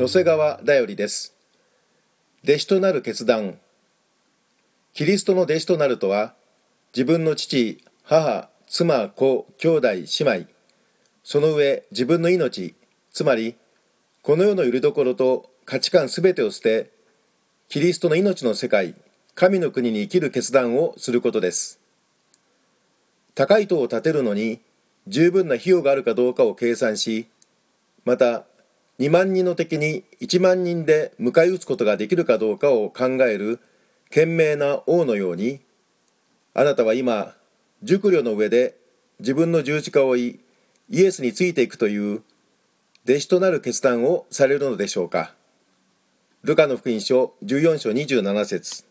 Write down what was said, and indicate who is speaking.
Speaker 1: 野瀬川だよりです。弟子となる決断。キリストの弟子となるとは自分の父母妻子兄弟姉妹。その上自分の命つまりこの世のいるどころと価値観すべてを捨てキリストの命の世界神の国に生きる決断をすることです。高い塔を建てるのに十分な費用があるかどうかを計算しまた2万人の敵に1万人で迎え撃つことができるかどうかを考える賢明な王のようにあなたは今熟慮の上で自分の十字架を追いイエスについていくという弟子となる決断をされるのでしょうか。ルカの福音書14章27節。